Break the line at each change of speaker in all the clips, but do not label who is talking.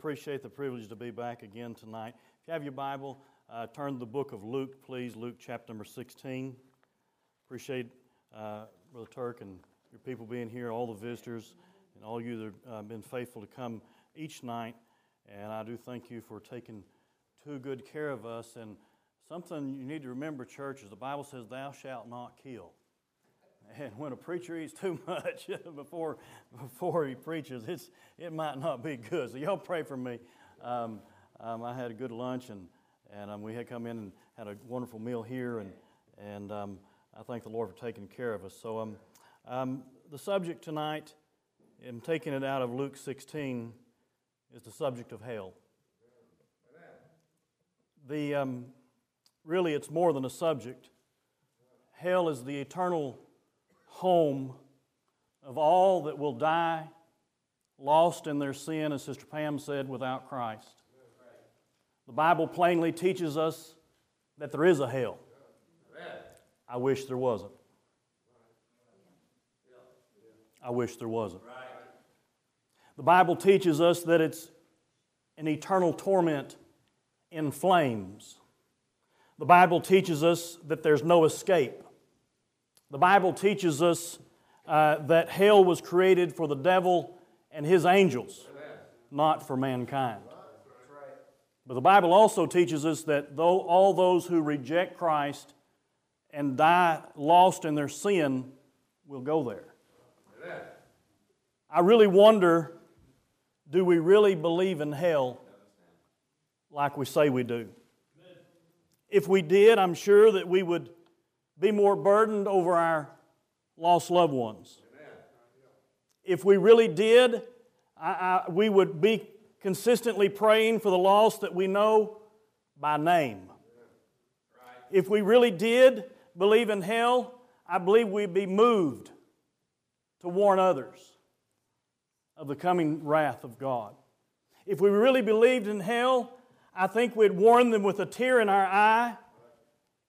appreciate the privilege to be back again tonight. If you have your Bible, uh, turn to the book of Luke, please. Luke chapter number 16. Appreciate uh, Brother Turk and your people being here, all the visitors, and all you that have uh, been faithful to come each night. And I do thank you for taking too good care of us. And something you need to remember, church, is the Bible says, Thou shalt not kill. And when a preacher eats too much before, before he preaches, it's, it might not be good. So y'all pray for me. Um, um, I had a good lunch, and, and um, we had come in and had a wonderful meal here, and, and um, I thank the Lord for taking care of us. So um, um, the subject tonight, I'm taking it out of Luke 16, is the subject of hell. The, really, it's more than a subject. Hell is the eternal home of all that will die lost in their sin, as Sister Pam said, without Christ. The Bible plainly teaches us that there is a hell. I wish there wasn't. I wish there wasn't. The Bible teaches us that it's an eternal torment in flames. The Bible teaches us that there's no escape. The Bible teaches us uh, that hell was created for the devil and his angels, not for mankind. But the Bible also teaches us that though all those who reject Christ and die lost in their sin will go there. I really wonder do we really believe in hell like we say we do? If we did, I'm sure that we would be more burdened over our lost loved ones. If we really did, I, I, we would be consistently praying for the lost that we know by name. If we really did believe in hell, I believe we'd be moved to warn others of the coming wrath of God. If we really believed in hell, I think we'd warn them with a tear in our eye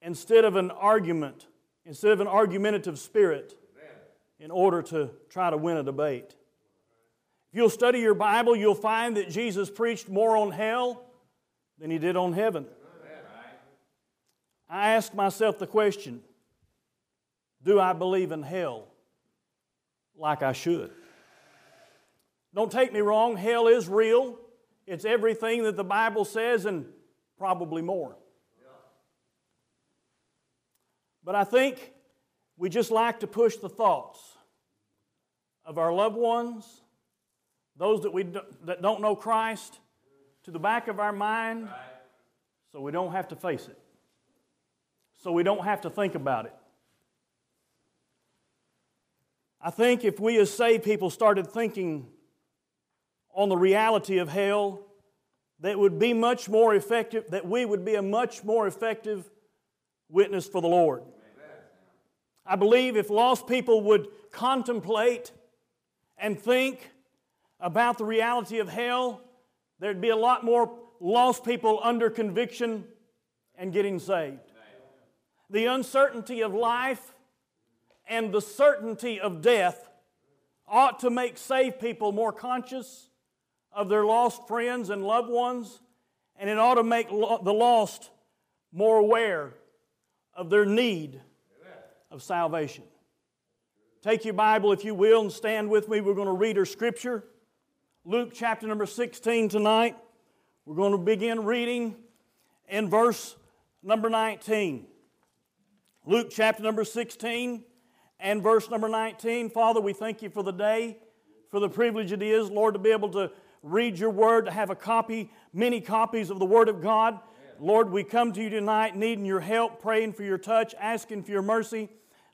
instead of an argument, instead of an argumentative spirit in order to try to win a debate. If you'll study your Bible, you'll find that Jesus preached more on hell than he did on heaven. I ask myself the question do I believe in hell like I should? Don't take me wrong, hell is real. It's everything that the Bible says and probably more. But I think we just like to push the thoughts of our loved ones, those that, we do, that don't know Christ, to the back of our mind so we don't have to face it, so we don't have to think about it. I think if we as saved people started thinking on the reality of hell, that would be much more effective, that we would be a much more effective witness for the Lord. I believe if lost people would contemplate and think about the reality of hell, there'd be a lot more lost people under conviction and getting saved. The uncertainty of life and the certainty of death ought to make saved people more conscious of their lost friends and loved ones, and it ought to make the lost more aware of their need of salvation. Take your Bible, if you will, and stand with me. We're going to read our scripture. Luke chapter number 16 tonight. We're going to begin reading in verse number 19. Luke chapter number 16 and verse number 19. Father, we thank you for the day, for the privilege it is, Lord, to be able to read your word, to have a copy, many copies of the word of God. Lord, we come to you tonight needing your help, praying for your touch, asking for your mercy.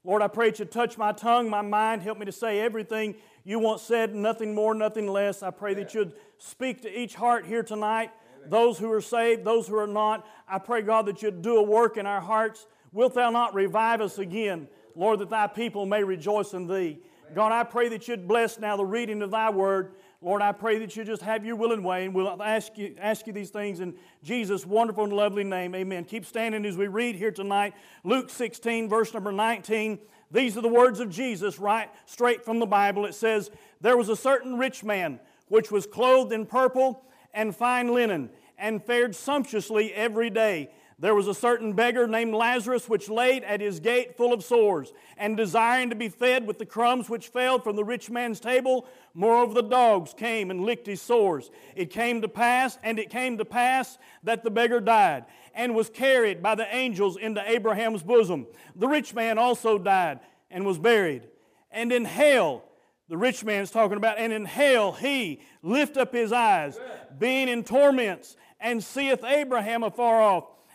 Lord, I pray that you touch my tongue, my mind, help me to say everything you want said, nothing more, nothing less. I pray that you'd speak to each heart here tonight, those who are saved, those who are not. I pray, God, that you'd do a work in our hearts. Wilt thou not revive us again, Lord, that thy people may rejoice in thee? God, I pray that you'd bless now the reading of thy word. Lord, I pray that you just have your will and way, and we'll ask you, ask you these things in Jesus' wonderful and lovely name. Amen. Keep standing as we read here tonight. Luke 16, verse number 19. These are the words of Jesus, right straight from the Bible. It says, There was a certain rich man which was clothed in purple and fine linen, and fared sumptuously every day. There was a certain beggar named Lazarus which laid at his gate full of sores, and desiring to be fed with the crumbs which fell from the rich man's table, moreover the dogs came and licked his sores. It came to pass, and it came to pass that the beggar died, and was carried by the angels into Abraham's bosom. The rich man also died and was buried. And in hell, the rich man is talking about, and in hell he lift up his eyes, being in torments, and seeth Abraham afar off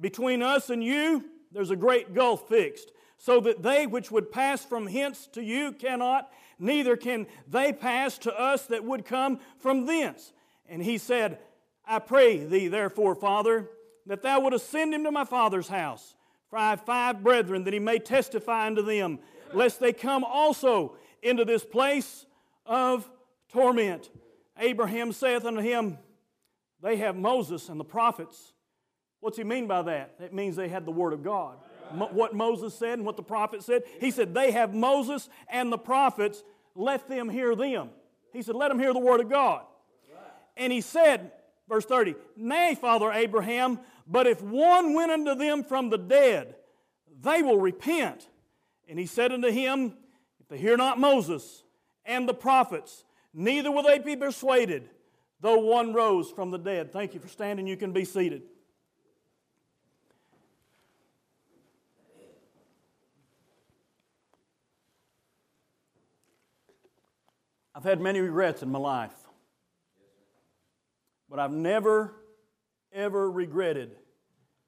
between us and you, there's a great gulf fixed, so that they which would pass from hence to you cannot, neither can they pass to us that would come from thence. And he said, I pray thee, therefore, Father, that thou wouldst send him to my father's house. For I have five brethren, that he may testify unto them, lest they come also into this place of torment. Abraham saith unto him, They have Moses and the prophets. What's he mean by that? It means they had the Word of God. Mo- what Moses said and what the prophet said. He said, They have Moses and the prophets, let them hear them. He said, Let them hear the Word of God. And he said, verse 30, Nay, Father Abraham, but if one went unto them from the dead, they will repent. And he said unto him, If they hear not Moses and the prophets, neither will they be persuaded, though one rose from the dead. Thank you for standing. You can be seated. I've had many regrets in my life, but I've never, ever regretted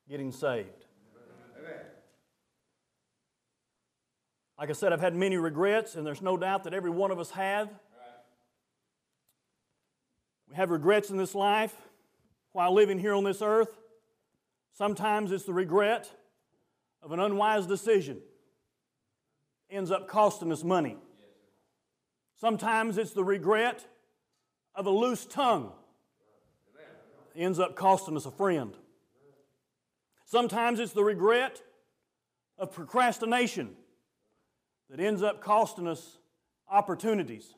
getting saved. Like I said, I've had many regrets, and there's no doubt that every one of us have. We have regrets in this life while living here on this earth. Sometimes it's the regret of an unwise decision. Ends up costing us money. Sometimes it's the regret of a loose tongue. It ends up costing us a friend. Sometimes it's the regret of procrastination that ends up costing us opportunities.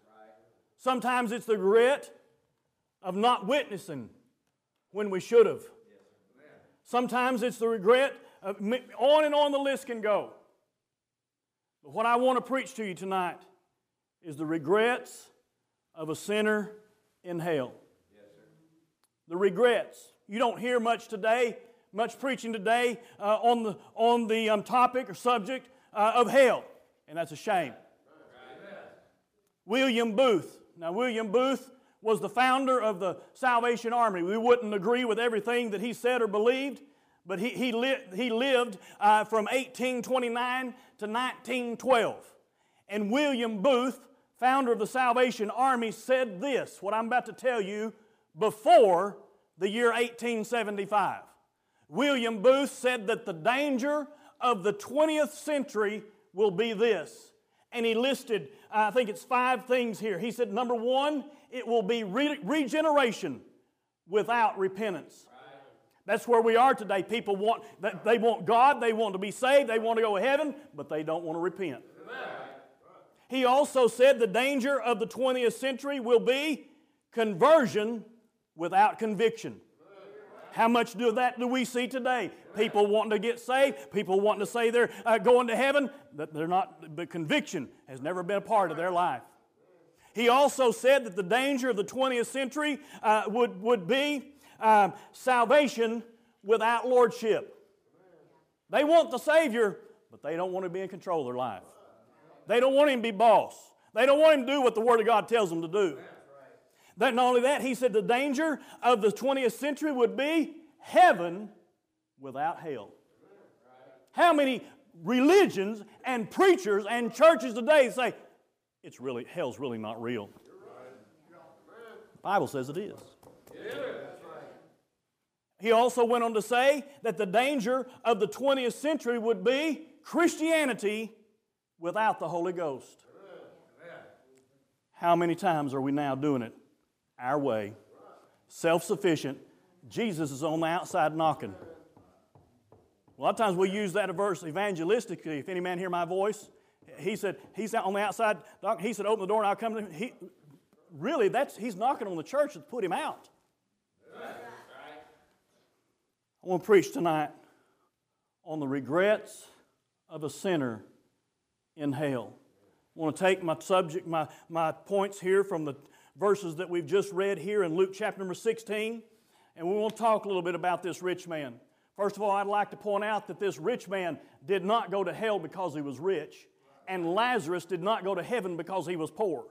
Sometimes it's the regret of not witnessing when we should have. Sometimes it's the regret of on and on the list can go. But what I want to preach to you tonight is the regrets of a sinner in hell. Yes, the regrets. You don't hear much today, much preaching today uh, on the, on the um, topic or subject uh, of hell, and that's a shame. William Booth. Now, William Booth was the founder of the Salvation Army. We wouldn't agree with everything that he said or believed, but he, he, li- he lived uh, from 1829 to 1912. And William Booth founder of the Salvation Army, said this, what I'm about to tell you, before the year 1875. William Booth said that the danger of the 20th century will be this. And he listed, I think it's five things here. He said, number one, it will be re- regeneration without repentance. That's where we are today. People want, they want God, they want to be saved, they want to go to heaven, but they don't want to repent. He also said the danger of the 20th century will be conversion without conviction. How much do that do we see today? People wanting to get saved, people wanting to say they're uh, going to heaven, that they're not. But conviction has never been a part of their life. He also said that the danger of the 20th century uh, would, would be um, salvation without lordship. They want the Savior, but they don't want to be in control of their life. They don't want him to be boss. They don't want him to do what the Word of God tells them to do. That not only that, he said the danger of the 20th century would be heaven without hell. How many religions and preachers and churches today say it's really hell's really not real? The Bible says it is. He also went on to say that the danger of the 20th century would be Christianity without the Holy Ghost. How many times are we now doing it our way? Self sufficient. Jesus is on the outside knocking. A lot of times we use that verse evangelistically. If any man hear my voice, he said, he's out on the outside. He said, open the door and I'll come to him. He, really, that's, he's knocking on the church to put him out. I want to preach tonight on the regrets of a sinner in hell. I want to take my subject, my, my points here from the verses that we've just read here in Luke chapter number 16, and we want to talk a little bit about this rich man. First of all, I'd like to point out that this rich man did not go to hell because he was rich, and Lazarus did not go to heaven because he was poor.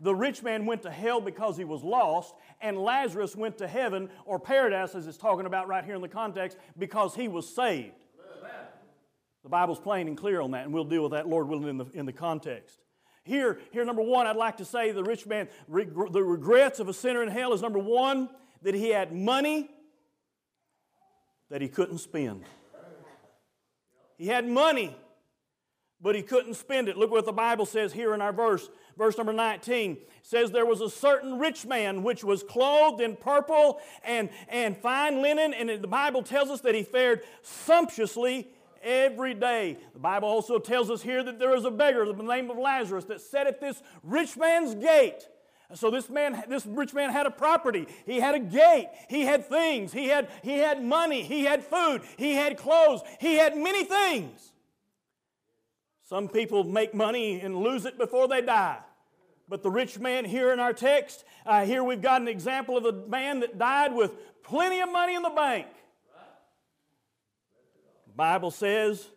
The rich man went to hell because he was lost, and Lazarus went to heaven, or paradise, as it's talking about right here in the context, because he was saved. The Bible's plain and clear on that, and we'll deal with that, Lord willing, in the, in the context. Here, here, number one, I'd like to say the rich man, the regrets of a sinner in hell is number one, that he had money that he couldn't spend. He had money, but he couldn't spend it. Look what the Bible says here in our verse, verse number 19. Says, There was a certain rich man which was clothed in purple and, and fine linen, and the Bible tells us that he fared sumptuously every day. The Bible also tells us here that there was a beggar, the name of Lazarus, that sat at this rich man's gate. So this man, this rich man had a property. He had a gate. He had things. He had, he had money. He had food. He had clothes. He had many things. Some people make money and lose it before they die. But the rich man here in our text, uh, here we've got an example of a man that died with plenty of money in the bank. Bible says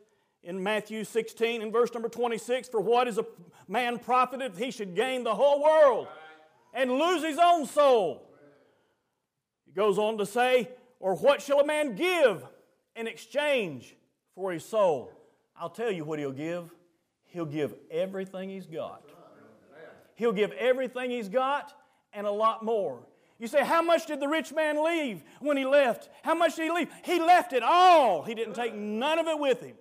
in Matthew 16 and verse number 26 For what is a man profited if he should gain the whole world and lose his own soul? He goes on to say, Or what shall a man give in exchange for his soul? I'll tell you what he'll give. He'll give everything he's got. He'll give everything he's got and a lot more. You say, How much did the rich man leave when he left? How much did he leave? He left it all. He didn't take none of it with him.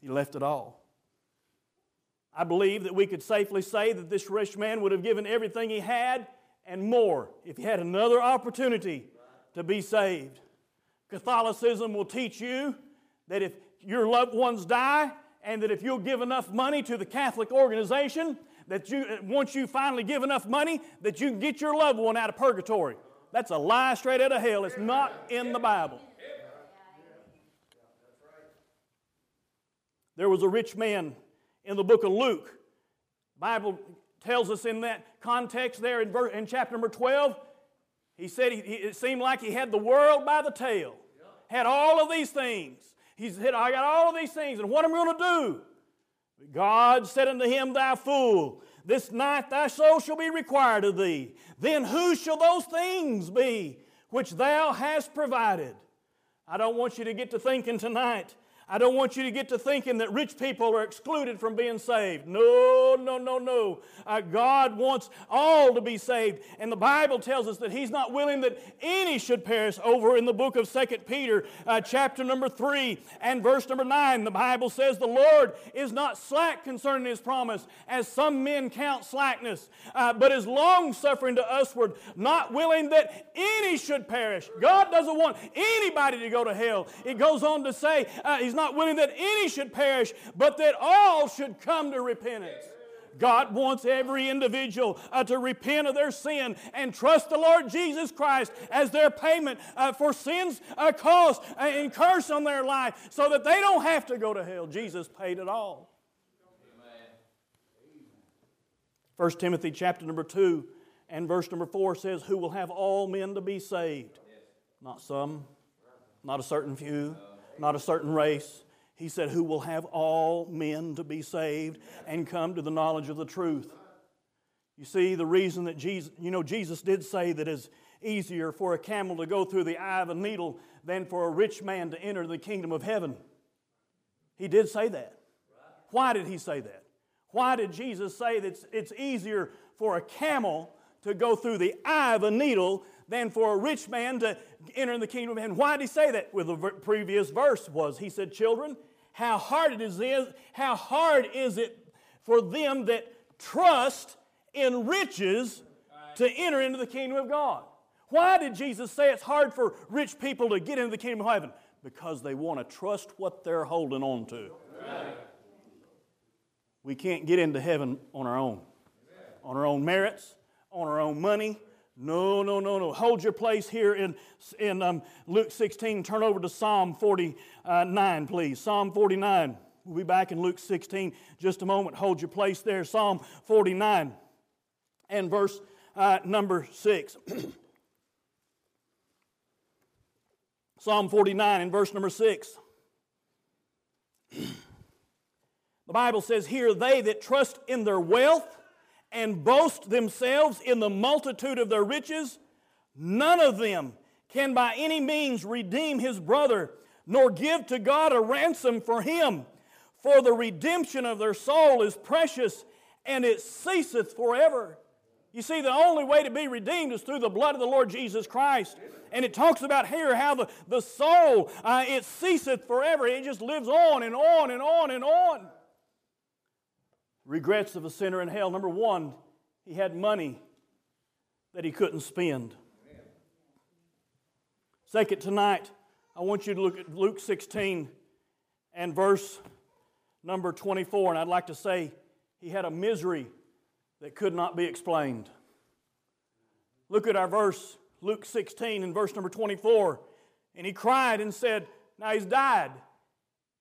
He left it all. I believe that we could safely say that this rich man would have given everything he had and more if he had another opportunity to be saved. Catholicism will teach you that if your loved ones die and that if you'll give enough money to the Catholic organization, that you, once you finally give enough money, that you can get your loved one out of purgatory. That's a lie straight out of hell. It's not in the Bible. There was a rich man in the book of Luke. Bible tells us in that context there in, verse, in chapter number 12, he said he, it seemed like he had the world by the tail, had all of these things. He said, I got all of these things, and what am I going to do? God said unto him, Thou fool, this night thy soul shall be required of thee. Then who shall those things be which thou hast provided? I don't want you to get to thinking tonight I don't want you to get to thinking that rich people are excluded from being saved. No, no, no, no. Uh, God wants all to be saved. And the Bible tells us that He's not willing that any should perish. Over in the book of Second Peter, uh, chapter number 3 and verse number 9, the Bible says, The Lord is not slack concerning His promise, as some men count slackness, uh, but is long suffering to usward, not willing that any should perish. God doesn't want anybody to go to hell. It goes on to say, uh, He's not willing that any should perish, but that all should come to repentance. God wants every individual uh, to repent of their sin and trust the Lord Jesus Christ as their payment uh, for sins uh, caused uh, and curse on their life so that they don't have to go to hell. Jesus paid it all. First Timothy chapter number 2 and verse number 4 says, Who will have all men to be saved? Not some, not a certain few not a certain race. He said, Who will have all men to be saved and come to the knowledge of the truth. You see, the reason that Jesus, you know, Jesus did say that it's easier for a camel to go through the eye of a needle than for a rich man to enter the kingdom of heaven. He did say that. Why did he say that? Why did Jesus say that it's, it's easier for a camel to go through the eye of a needle than for a rich man to enter in the kingdom. of And why did he say that? Well, the previous verse was, he said, Children, how hard it is, how hard is it for them that trust in riches to enter into the kingdom of God. Why did Jesus say it's hard for rich people to get into the kingdom of heaven? Because they want to trust what they're holding on to. We can't get into heaven on our own, on our own merits, on our own money. No, no, no, no. Hold your place here in, in um, Luke 16. Turn over to Psalm 49, please. Psalm 49. We'll be back in Luke 16 just a moment. Hold your place there. Psalm 49 and verse uh, number 6. Psalm 49 and verse number 6. The Bible says, Here they that trust in their wealth and boast themselves in the multitude of their riches, none of them can by any means redeem his brother, nor give to God a ransom for him. For the redemption of their soul is precious, and it ceaseth forever. You see, the only way to be redeemed is through the blood of the Lord Jesus Christ. And it talks about here how the, the soul, uh, it ceaseth forever. It just lives on and on and on and on. Regrets of a sinner in hell. Number one, he had money that he couldn't spend. Second, tonight, I want you to look at Luke 16 and verse number 24. And I'd like to say he had a misery that could not be explained. Look at our verse, Luke 16 and verse number 24. And he cried and said, Now he's died.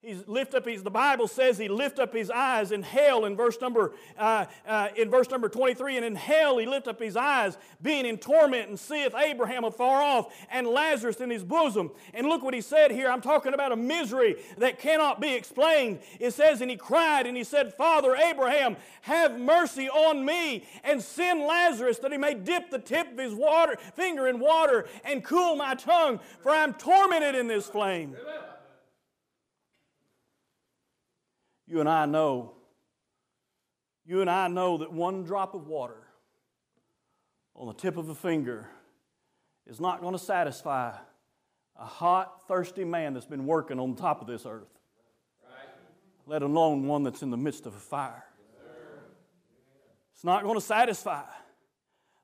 He's lift up his, the Bible says he lift up his eyes in hell in verse number, uh, uh, in verse number 23. And in hell he lift up his eyes, being in torment, and seeth Abraham afar off and Lazarus in his bosom. And look what he said here. I'm talking about a misery that cannot be explained. It says, And he cried and he said, Father Abraham, have mercy on me and send Lazarus that he may dip the tip of his water, finger in water and cool my tongue, for I'm tormented in this flame. Amen. You and I know, you and I know that one drop of water on the tip of a finger is not going to satisfy a hot, thirsty man that's been working on top of this earth, right. let alone one that's in the midst of a fire. It's not going to satisfy.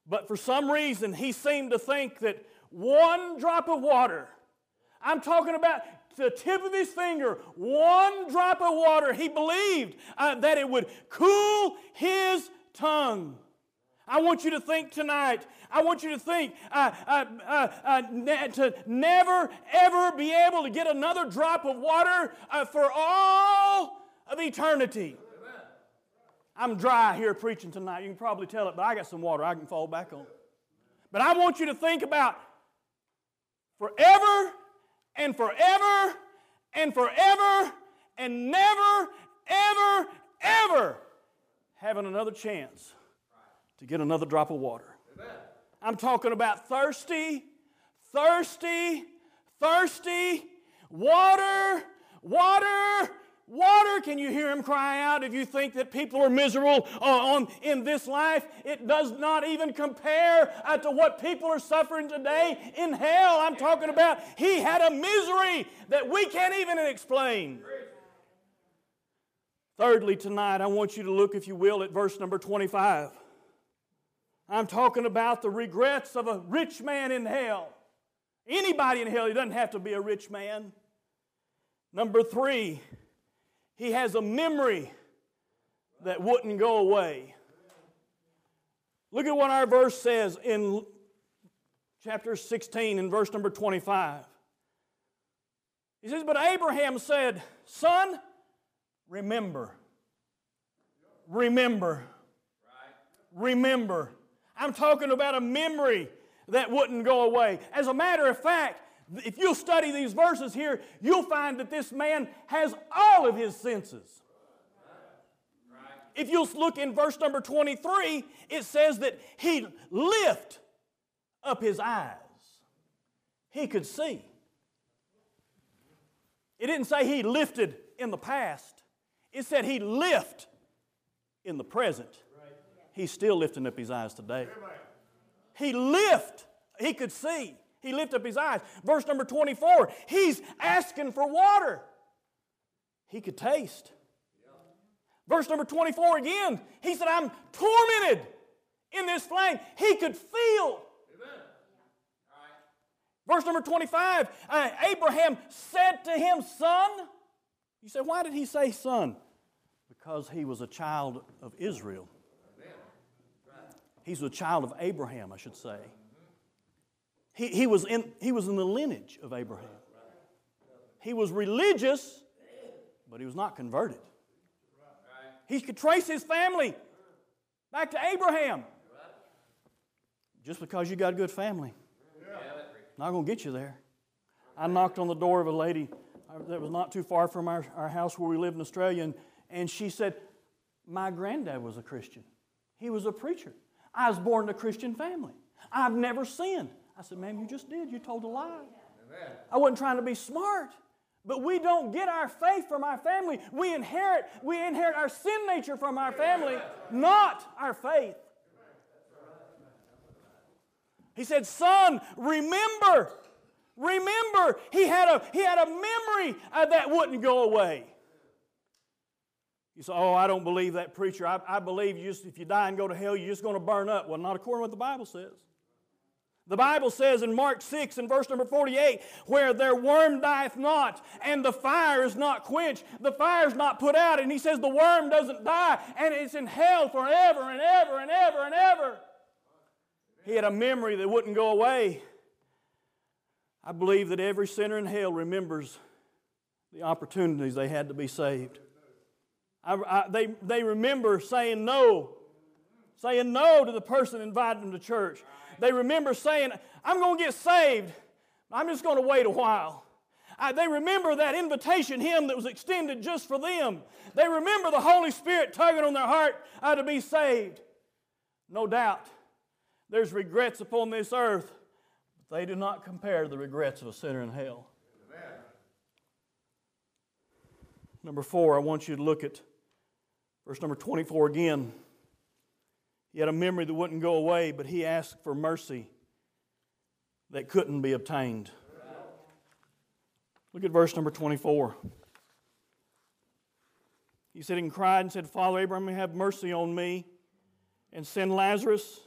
But for some reason, he seemed to think that one drop of water, I'm talking about the tip of his finger, one drop of water, he believed uh, that it would cool his tongue. I want you to think tonight. I want you to think uh, uh, uh, uh ne- to never, ever be able to get another drop of water uh, for all of eternity. I'm dry here preaching tonight. You can probably tell it, but I got some water I can fall back on. But I want you to think about forever and forever and forever and never, ever, ever having another chance to get another drop of water. I'm talking about thirsty, thirsty, thirsty, water, water, Water, can you hear him cry out? If you think that people are miserable uh, on, in this life, it does not even compare uh, to what people are suffering today in hell. I'm talking about he had a misery that we can't even explain. Thirdly, tonight, I want you to look, if you will, at verse number 25. I'm talking about the regrets of a rich man in hell. Anybody in hell, he doesn't have to be a rich man. Number three, he has a memory that wouldn't go away. Look at what our verse says in chapter 16 and verse number 25. He says, But Abraham said, Son, remember. Remember. Remember. I'm talking about a memory that wouldn't go away. As a matter of fact, if you'll study these verses here, you'll find that this man has all of his senses. If you'll look in verse number 23, it says that he lift up his eyes. He could see. It didn't say he lifted in the past. It said he lift in the present. He's still lifting up his eyes today. He lift He could see. He lifted up his eyes. Verse number 24, he's asking for water. He could taste. Verse number 24 again, he said, I'm tormented in this flame. He could feel. Verse number 25, uh, Abraham said to him, Son. You say, why did he say son? Because he was a child of Israel. He's a child of Abraham, I should say. He, he, was in, he was in the lineage of Abraham. He was religious, but he was not converted. He could trace his family back to Abraham. Just because you got a good family, not going to get you there. I knocked on the door of a lady uh, that was not too far from our, our house where we live in Australia, and, and she said, My granddad was a Christian. He was a preacher. I was born in a Christian family. I've never sinned. I said, Ma'am, you just did. You told a lie. Amen. I wasn't trying to be smart. But we don't get our faith from our family. We inherit, we inherit our sin nature from our family, not our faith. He said, Son, remember. Remember, he had a, he had a memory uh, that wouldn't go away. You say, Oh, I don't believe that preacher. I, I believe you just, if you die and go to hell, you're just going to burn up. Well, not according to what the Bible says. The Bible says in Mark 6 and verse number 48, where their worm dieth not, and the fire is not quenched, the fire is not put out, and he says the worm doesn't die, and it's in hell forever and ever and ever and ever. He had a memory that wouldn't go away. I believe that every sinner in hell remembers the opportunities they had to be saved. I, I, they, they remember saying no, saying no to the person inviting them to church. They remember saying, I'm going to get saved. I'm just going to wait a while. I, they remember that invitation hymn that was extended just for them. They remember the Holy Spirit tugging on their heart uh, to be saved. No doubt, there's regrets upon this earth, but they do not compare to the regrets of a sinner in hell. Amen. Number four, I want you to look at verse number 24 again. He had a memory that wouldn't go away, but he asked for mercy that couldn't be obtained. Look at verse number 24. He said, and cried and said, Father Abraham, have mercy on me and send Lazarus.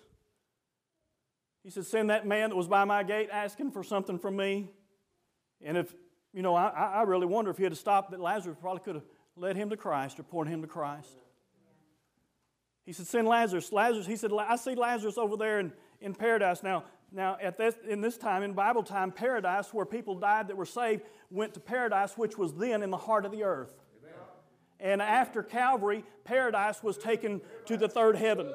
He said, Send that man that was by my gate asking for something from me. And if, you know, I, I really wonder if he had stopped, that Lazarus probably could have led him to Christ or pointed him to Christ. He said, Send Lazarus. Lazarus, he said, I see Lazarus over there in, in paradise. Now, now at this, in this time, in Bible time, paradise, where people died that were saved, went to paradise, which was then in the heart of the earth. Amen. And after Calvary, paradise was taken to the third heaven.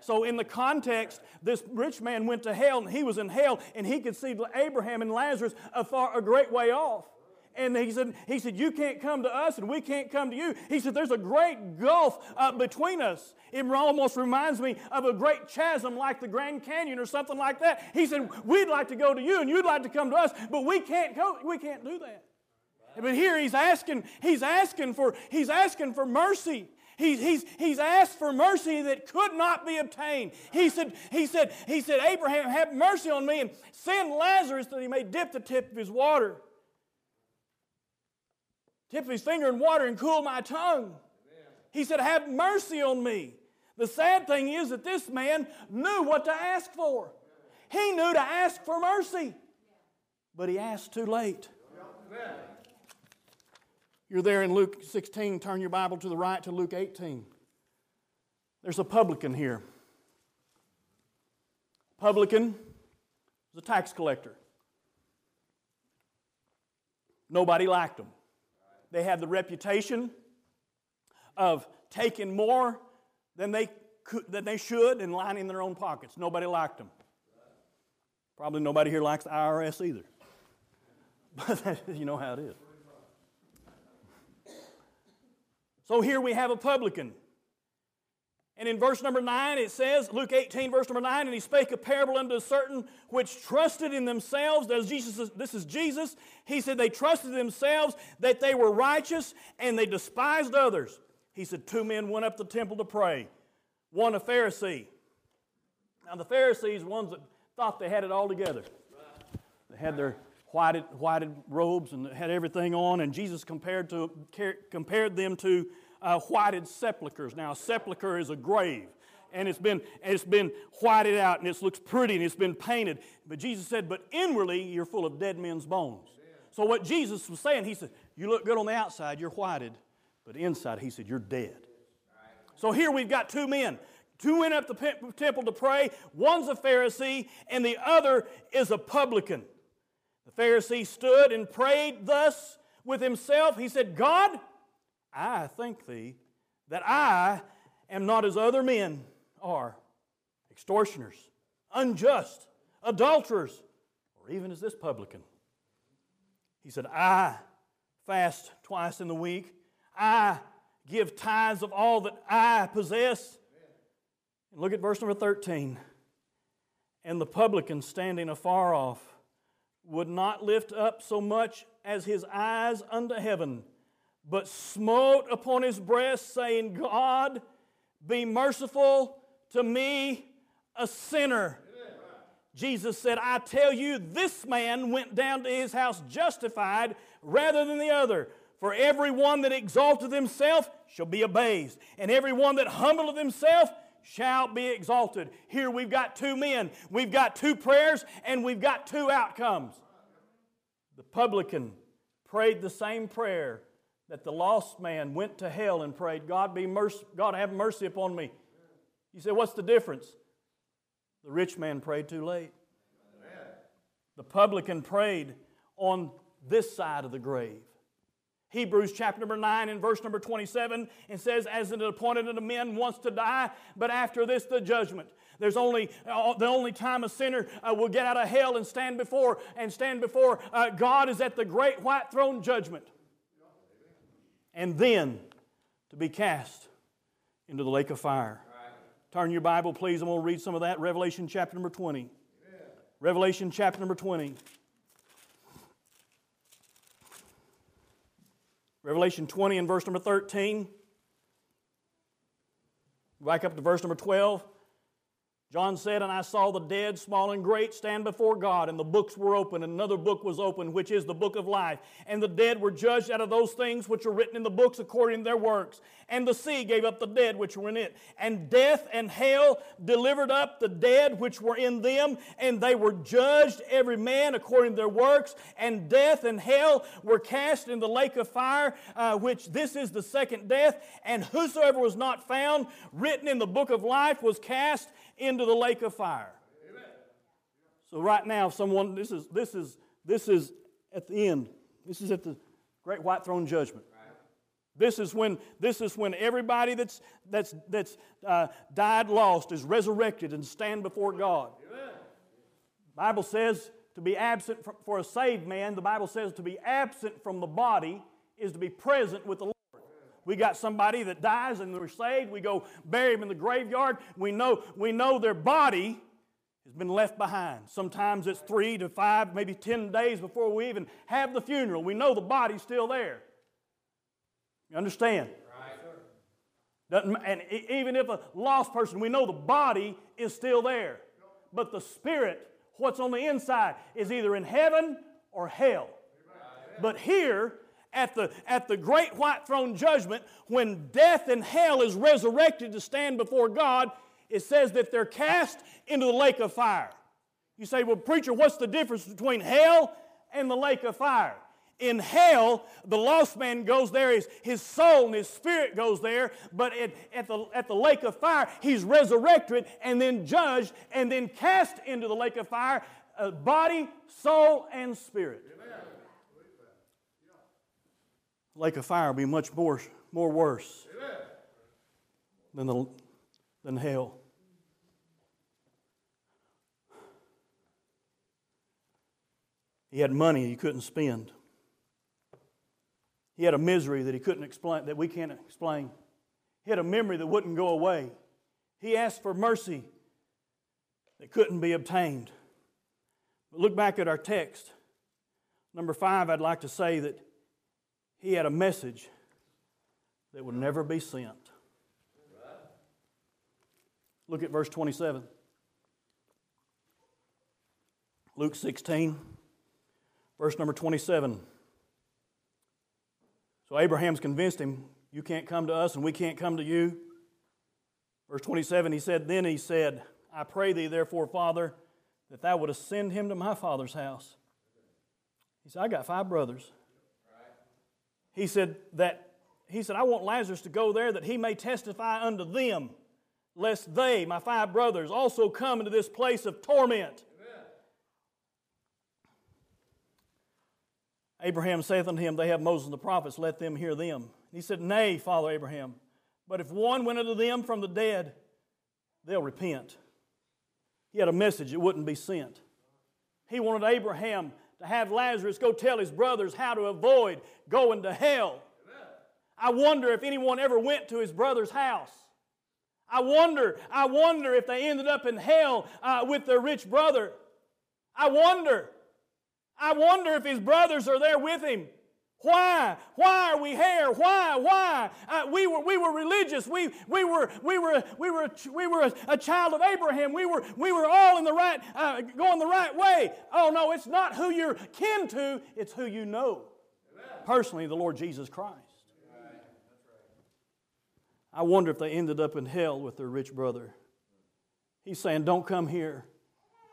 So, in the context, this rich man went to hell and he was in hell and he could see Abraham and Lazarus a, far, a great way off. And he said, he said, You can't come to us and we can't come to you. He said, There's a great gulf uh, between us. It almost reminds me of a great chasm like the Grand Canyon or something like that. He said, We'd like to go to you and you'd like to come to us, but we can't go, we can't do that. But here he's asking, he's asking for, he's asking for mercy. He's, he's, he's asked for mercy that could not be obtained. He said, he, said, he said, Abraham, have mercy on me and send Lazarus that he may dip the tip of his water tip his finger in water and cool my tongue. He said, Have mercy on me. The sad thing is that this man knew what to ask for. He knew to ask for mercy, but he asked too late. You're there in Luke 16. Turn your Bible to the right to Luke 18. There's a publican here. Publican was a tax collector. Nobody liked him. They had the reputation of taking more than they, could, than they should and lining their own pockets. Nobody liked them. Probably nobody here likes the IRS either. But you know how it is. So here we have a publican and in verse number 9, it says, Luke 18, verse number 9, and he spake a parable unto certain which trusted in themselves. As Jesus, this is Jesus. He said they trusted themselves that they were righteous and they despised others. He said, Two men went up the temple to pray, one a Pharisee. Now, the Pharisees, ones that thought they had it all together. They had their whited, whited robes and had everything on, and Jesus compared, to, compared them to uh, whited sepulchres. Now, a sepulchre is a grave, and it's been, it's been whited out, and it looks pretty, and it's been painted. But Jesus said, But inwardly, you're full of dead men's bones. So, what Jesus was saying, He said, You look good on the outside, you're whited, but inside, He said, You're dead. So, here we've got two men. Two went up the temple to pray. One's a Pharisee, and the other is a publican. The Pharisee stood and prayed thus with himself. He said, God, I thank thee that I am not as other men are extortioners, unjust, adulterers, or even as this publican. He said, I fast twice in the week. I give tithes of all that I possess. And look at verse number 13. And the publican standing afar off would not lift up so much as his eyes unto heaven, but smote upon his breast, saying, God, be merciful to me, a sinner. Jesus said, I tell you, this man went down to his house justified rather than the other. For every one that exalteth himself shall be abased, and every one that humbleth himself shall be exalted. Here we've got two men, we've got two prayers, and we've got two outcomes. The publican prayed the same prayer that the lost man went to hell and prayed, God be mercy, God have mercy upon me. You say, what's the difference? The rich man prayed too late. The publican prayed on this side of the grave. Hebrews chapter number 9 and verse number 27 and says, As it appointed unto men once to die, but after this the judgment. There's only uh, the only time a sinner uh, will get out of hell and stand before and stand before uh, God is at the great white throne judgment. And then to be cast into the lake of fire. Turn your Bible, please. I'm going to read some of that. Revelation chapter number 20. Amen. Revelation chapter number 20. Revelation 20 and verse number 13. Back up to verse number 12. John said, And I saw the dead, small and great, stand before God, and the books were open, and another book was opened, which is the book of life. And the dead were judged out of those things which are written in the books according to their works. And the sea gave up the dead which were in it. And death and hell delivered up the dead which were in them, and they were judged, every man according to their works. And death and hell were cast in the lake of fire, uh, which this is the second death. And whosoever was not found written in the book of life was cast into the lake of fire. So right now, someone this is this is this is at the end. This is at the great white throne judgment. This is when this is when everybody that's that's that's uh, died lost is resurrected and stand before God. Amen. Bible says to be absent from, for a saved man. The Bible says to be absent from the body is to be present with the Lord. We got somebody that dies and they're saved. We go bury them in the graveyard. We know, we know their body has been left behind. Sometimes it's three to five, maybe ten days before we even have the funeral. We know the body's still there. You understand? Right. And even if a lost person, we know the body is still there. But the spirit, what's on the inside, is either in heaven or hell. But here, at the, at the great white throne judgment, when death and hell is resurrected to stand before God, it says that they're cast into the lake of fire. You say, well, preacher, what's the difference between hell and the lake of fire? In hell, the lost man goes there, his, his soul and his spirit goes there, but at, at, the, at the lake of fire, he's resurrected and then judged and then cast into the lake of fire, uh, body, soul, and spirit lake of fire will be much more, more worse than, the, than hell. He had money he couldn't spend. He had a misery that he couldn't explain, that we can't explain. He had a memory that wouldn't go away. He asked for mercy that couldn't be obtained. But look back at our text. Number five, I'd like to say that he had a message that would never be sent. Look at verse 27. Luke 16, verse number 27. So Abraham's convinced him, You can't come to us and we can't come to you. Verse 27, he said, Then he said, I pray thee, therefore, Father, that thou wouldst send him to my father's house. He said, I got five brothers. He said that he said, I want Lazarus to go there that he may testify unto them, lest they, my five brothers, also come into this place of torment. Abraham saith unto him, They have Moses and the prophets, let them hear them. he said, Nay, Father Abraham, but if one went unto them from the dead, they'll repent. He had a message that wouldn't be sent. He wanted Abraham to have Lazarus go tell his brothers how to avoid going to hell. I wonder if anyone ever went to his brother's house. I wonder, I wonder if they ended up in hell uh, with their rich brother. I wonder. I wonder if his brothers are there with him. Why? Why are we here? Why? Why? Uh, we, were, we were religious. We, we were, we were, we were, we were a, child of Abraham. We were, we were all in the right, uh, going the right way. Oh, no, it's not who you're kin to, it's who you know. Personally, the Lord Jesus Christ. I wonder if they ended up in hell with their rich brother. He's saying, Don't come here.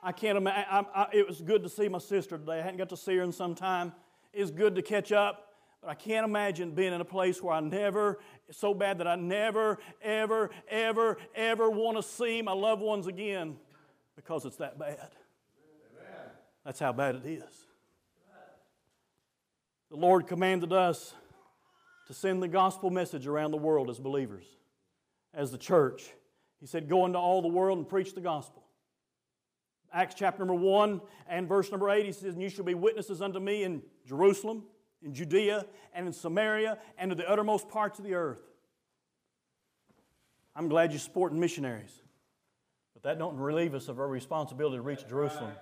I can't imagine. it was good to see my sister today. I hadn't got to see her in some time. It's good to catch up. But I can't imagine being in a place where I never, so bad that I never, ever, ever, ever want to see my loved ones again because it's that bad. Amen. That's how bad it is. The Lord commanded us to send the gospel message around the world as believers, as the church. He said, Go into all the world and preach the gospel. Acts chapter number 1 and verse number 8, he says, And you shall be witnesses unto me in Jerusalem, in Judea, and in Samaria, and to the uttermost parts of the earth. I'm glad you're supporting missionaries, but that don't relieve us of our responsibility to reach Jerusalem.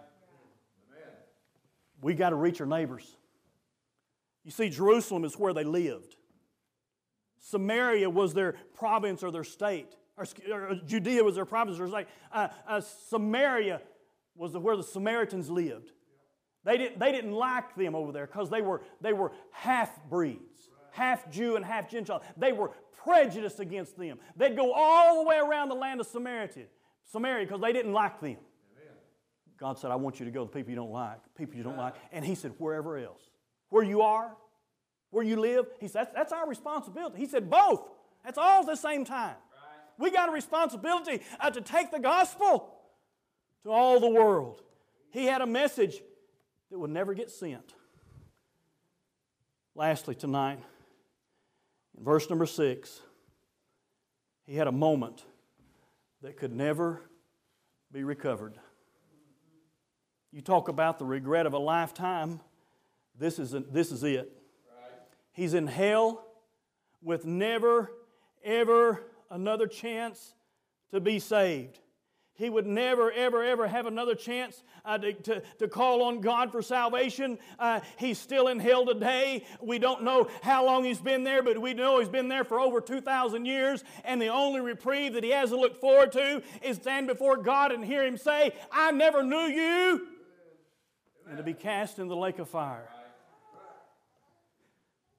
We got to reach our neighbors. You see, Jerusalem is where they lived. Samaria was their province or their state. Or, or Judea was their province or state. Uh, uh, Samaria was where the Samaritans lived. They didn't, they didn't like them over there because they were, they were half breeds, half Jew and half Gentile. They were prejudiced against them. They'd go all the way around the land of Samaritan, Samaria because they didn't like them. God said, I want you to go to the people you don't like, people you don't like. And He said, wherever else. Where you are, where you live, He said, that's, that's our responsibility. He said, both. That's all at the same time. We got a responsibility uh, to take the gospel to all the world. He had a message that would never get sent. Lastly, tonight, in verse number six, he had a moment that could never be recovered. You talk about the regret of a lifetime, this is, this is it. He's in hell with never, ever another chance to be saved he would never, ever, ever have another chance uh, to, to, to, call on God for salvation. Uh, he's still in hell today. We don't know how long he's been there, but we know he's been there for over 2,000 years. And the only reprieve that he has to look forward to is stand before God and hear him say, I never knew you, and to be cast in the lake of fire.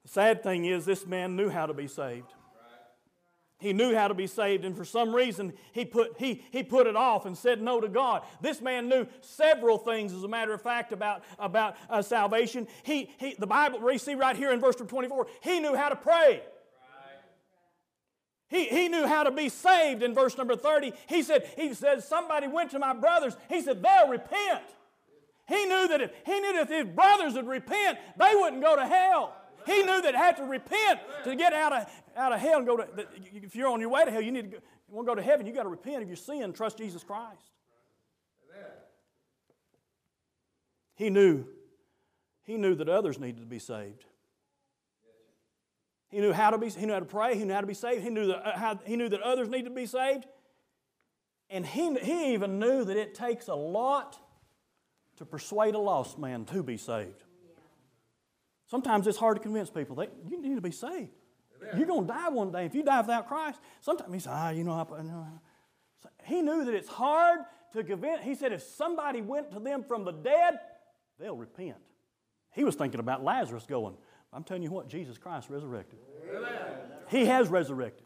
The sad thing is, this man knew how to be saved. He knew how to be saved, and for some reason, he put, he, he put it off and said no to God. This man knew several things, as a matter of fact, about, about uh, salvation. He, he, the Bible, we see right here in verse 24, he knew how to pray. He, he knew how to be saved in verse number 30. He said, he said, somebody went to my brothers. He said, they'll repent. He knew that if he knew that if his brothers would repent, they wouldn't go to hell. He knew that had to repent to get out of, out of hell and go to, if you're on your way to hell, you need to go, you want to go to heaven, you got to repent of your sin, trust Jesus Christ. He knew, he knew that others needed to be saved. He knew how to be, he knew how to pray, he knew how to be saved, he knew that, uh, how, he knew that others needed to be saved. And he, he even knew that it takes a lot to persuade a lost man to be saved. Sometimes it's hard to convince people that you need to be saved. Amen. You're going to die one day. If you die without Christ, sometimes he said, ah, you know, I, know. he knew that it's hard to convince. He said, if somebody went to them from the dead, they'll repent. He was thinking about Lazarus going, I'm telling you what, Jesus Christ resurrected. Amen. He has resurrected.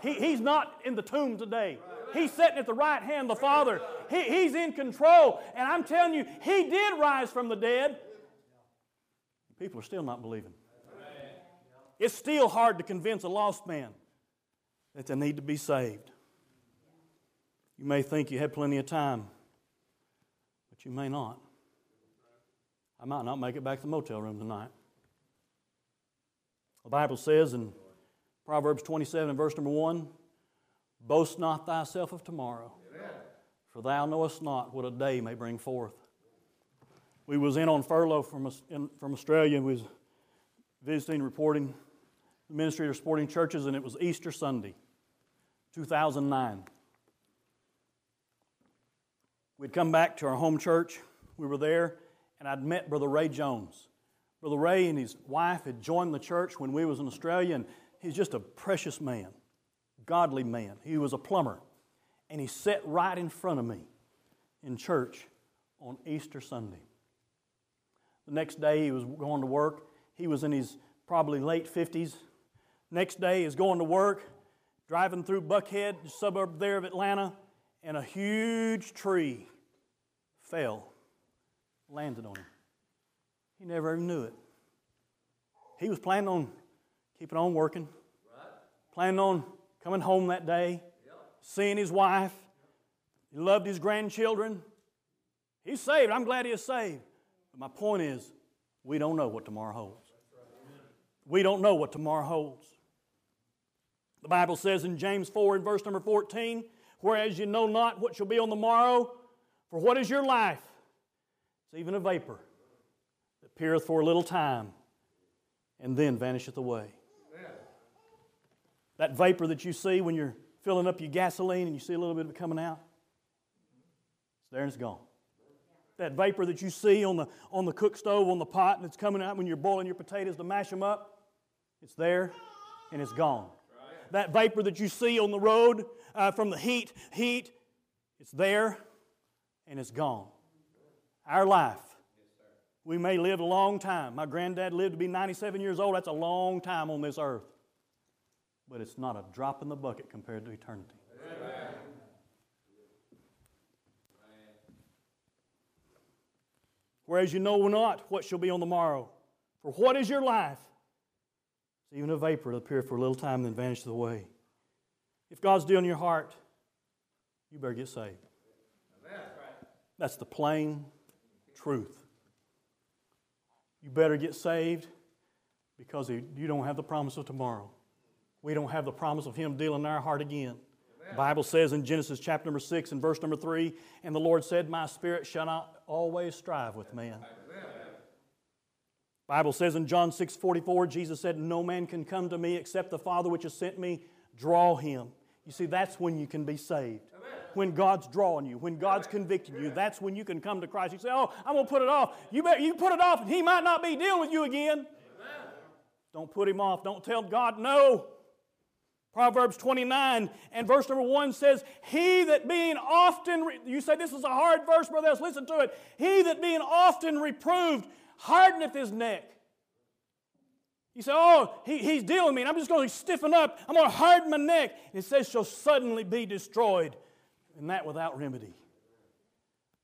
He, he's not in the tomb today. He's sitting at the right hand of the Father. He, he's in control. And I'm telling you, He did rise from the dead. People are still not believing. It's still hard to convince a lost man that they need to be saved. You may think you had plenty of time, but you may not. I might not make it back to the motel room tonight. The Bible says in Proverbs 27 verse number 1 Boast not thyself of tomorrow, Amen. for thou knowest not what a day may bring forth. We was in on furlough from, in, from Australia. We was visiting, reporting the ministry of supporting churches, and it was Easter Sunday, 2009. We'd come back to our home church. We were there, and I'd met Brother Ray Jones. Brother Ray and his wife had joined the church when we was in Australia, and he's just a precious man, godly man. He was a plumber, and he sat right in front of me in church on Easter Sunday. The next day he was going to work. He was in his probably late 50s. Next day he's going to work, driving through Buckhead, suburb there of Atlanta, and a huge tree fell, landed on him. He never even knew it. He was planning on keeping on working, right. planning on coming home that day, yep. seeing his wife. He loved his grandchildren. He's saved. I'm glad he is saved. My point is, we don't know what tomorrow holds. We don't know what tomorrow holds. The Bible says in James 4 and verse number 14, whereas you know not what shall be on the morrow, for what is your life? It's even a vapor that appeareth for a little time and then vanisheth away. Amen. That vapor that you see when you're filling up your gasoline and you see a little bit of it coming out, it's there and it's gone. That vapor that you see on the, on the cook stove, on the pot, and it's coming out when you're boiling your potatoes to mash them up, it's there and it's gone. That vapor that you see on the road uh, from the heat, heat, it's there and it's gone. Our life, we may live a long time. My granddad lived to be 97 years old. That's a long time on this earth. But it's not a drop in the bucket compared to eternity. Whereas you know not what shall be on the morrow. For what is your life? It's even a vapor to appear for a little time and then vanish away. If God's dealing in your heart, you better get saved. That's the plain truth. You better get saved because you don't have the promise of tomorrow. We don't have the promise of Him dealing in our heart again. The Bible says in Genesis chapter number 6 and verse number 3 And the Lord said, My spirit shall not always strive with man. Bible says in John 6 44, Jesus said, No man can come to me except the Father which has sent me draw him. You see, that's when you can be saved. When God's drawing you, when God's convicting you, that's when you can come to Christ. You say, Oh, I'm going to put it off. You, better, you put it off, and He might not be dealing with you again. Don't put Him off. Don't tell God no. Proverbs 29 and verse number 1 says, He that being often, re- you say this is a hard verse, brother, let's listen to it. He that being often reproved hardeneth his neck. You say, oh, he, he's dealing with me, and I'm just going to stiffen up. I'm going to harden my neck. it says, shall suddenly be destroyed, and that without remedy.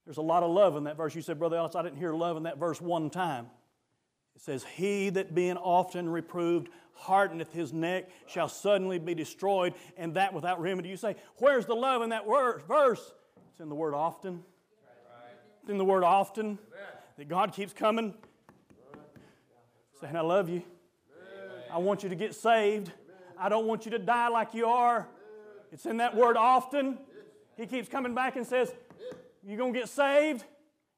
There's a lot of love in that verse. You said, Brother Ellis, I didn't hear love in that verse one time. It says, He that being often reproved hardeneth his neck shall suddenly be destroyed, and that without remedy. You say, Where's the love in that verse? Verse? It's in the word often. It's in the word often that God keeps coming, saying, I love you. I want you to get saved. I don't want you to die like you are. It's in that word often. He keeps coming back and says, You to get saved?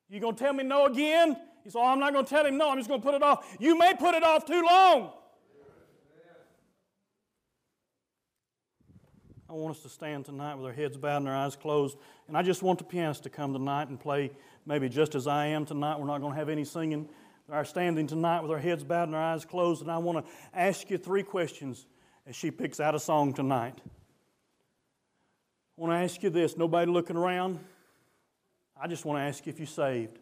You to tell me no again? He said, oh, I'm not to tell him no. I'm just to put it off. You may put it off too long. Want us to stand tonight with our heads bowed and our eyes closed. And I just want the pianist to come tonight and play maybe just as I am tonight. We're not going to have any singing. We're standing tonight with our heads bowed and our eyes closed. And I want to ask you three questions as she picks out a song tonight. I want to ask you this nobody looking around. I just want to ask you if you're saved.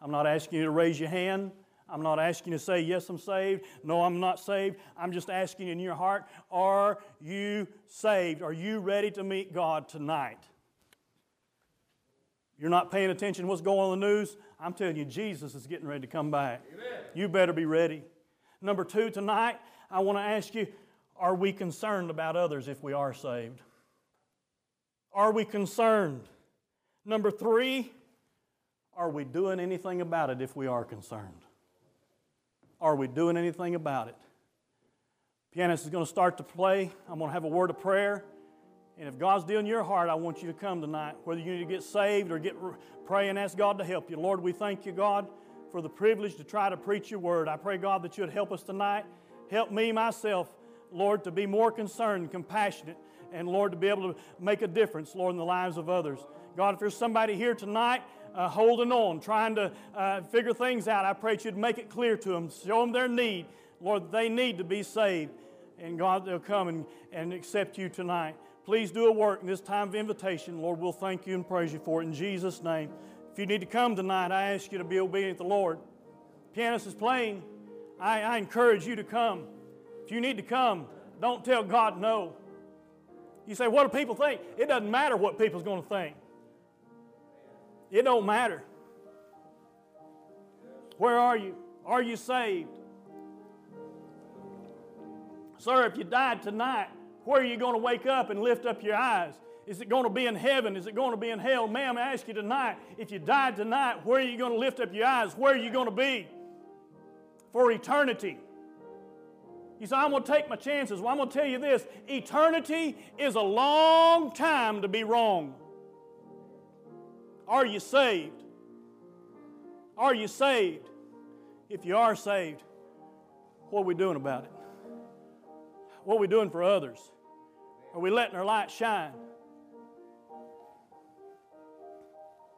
I'm not asking you to raise your hand. I'm not asking you to say, Yes, I'm saved. No, I'm not saved. I'm just asking in your heart, Are you saved? Are you ready to meet God tonight? You're not paying attention to what's going on in the news? I'm telling you, Jesus is getting ready to come back. Amen. You better be ready. Number two, tonight, I want to ask you, are we concerned about others if we are saved? Are we concerned? Number three, are we doing anything about it if we are concerned? Are we doing anything about it? Pianist is going to start to play. I'm going to have a word of prayer. And if God's dealing your heart, I want you to come tonight, whether you need to get saved or get pray and ask God to help you. Lord, we thank you, God, for the privilege to try to preach your word. I pray, God, that you would help us tonight. Help me myself, Lord, to be more concerned compassionate, and Lord, to be able to make a difference, Lord, in the lives of others. God, if there's somebody here tonight uh, holding on, trying to uh, figure things out, I pray that you'd make it clear to them, show them their need. Lord, they need to be saved. And God, they'll come and, and accept you tonight. Please do a work in this time of invitation. Lord, we'll thank you and praise you for it in Jesus' name. If you need to come tonight, I ask you to be obedient to the Lord. Pianist is playing. I, I encourage you to come. If you need to come, don't tell God no. You say, what do people think? It doesn't matter what people's going to think. It don't matter. Where are you? Are you saved? Sir, if you died tonight, where are you going to wake up and lift up your eyes? Is it going to be in heaven? Is it going to be in hell? Ma'am, I ask you tonight, if you died tonight, where are you going to lift up your eyes? Where are you going to be for eternity? You say, I'm going to take my chances. Well, I'm going to tell you this eternity is a long time to be wrong. Are you saved? Are you saved? If you are saved, what are we doing about it? What are we doing for others? Are we letting our light shine?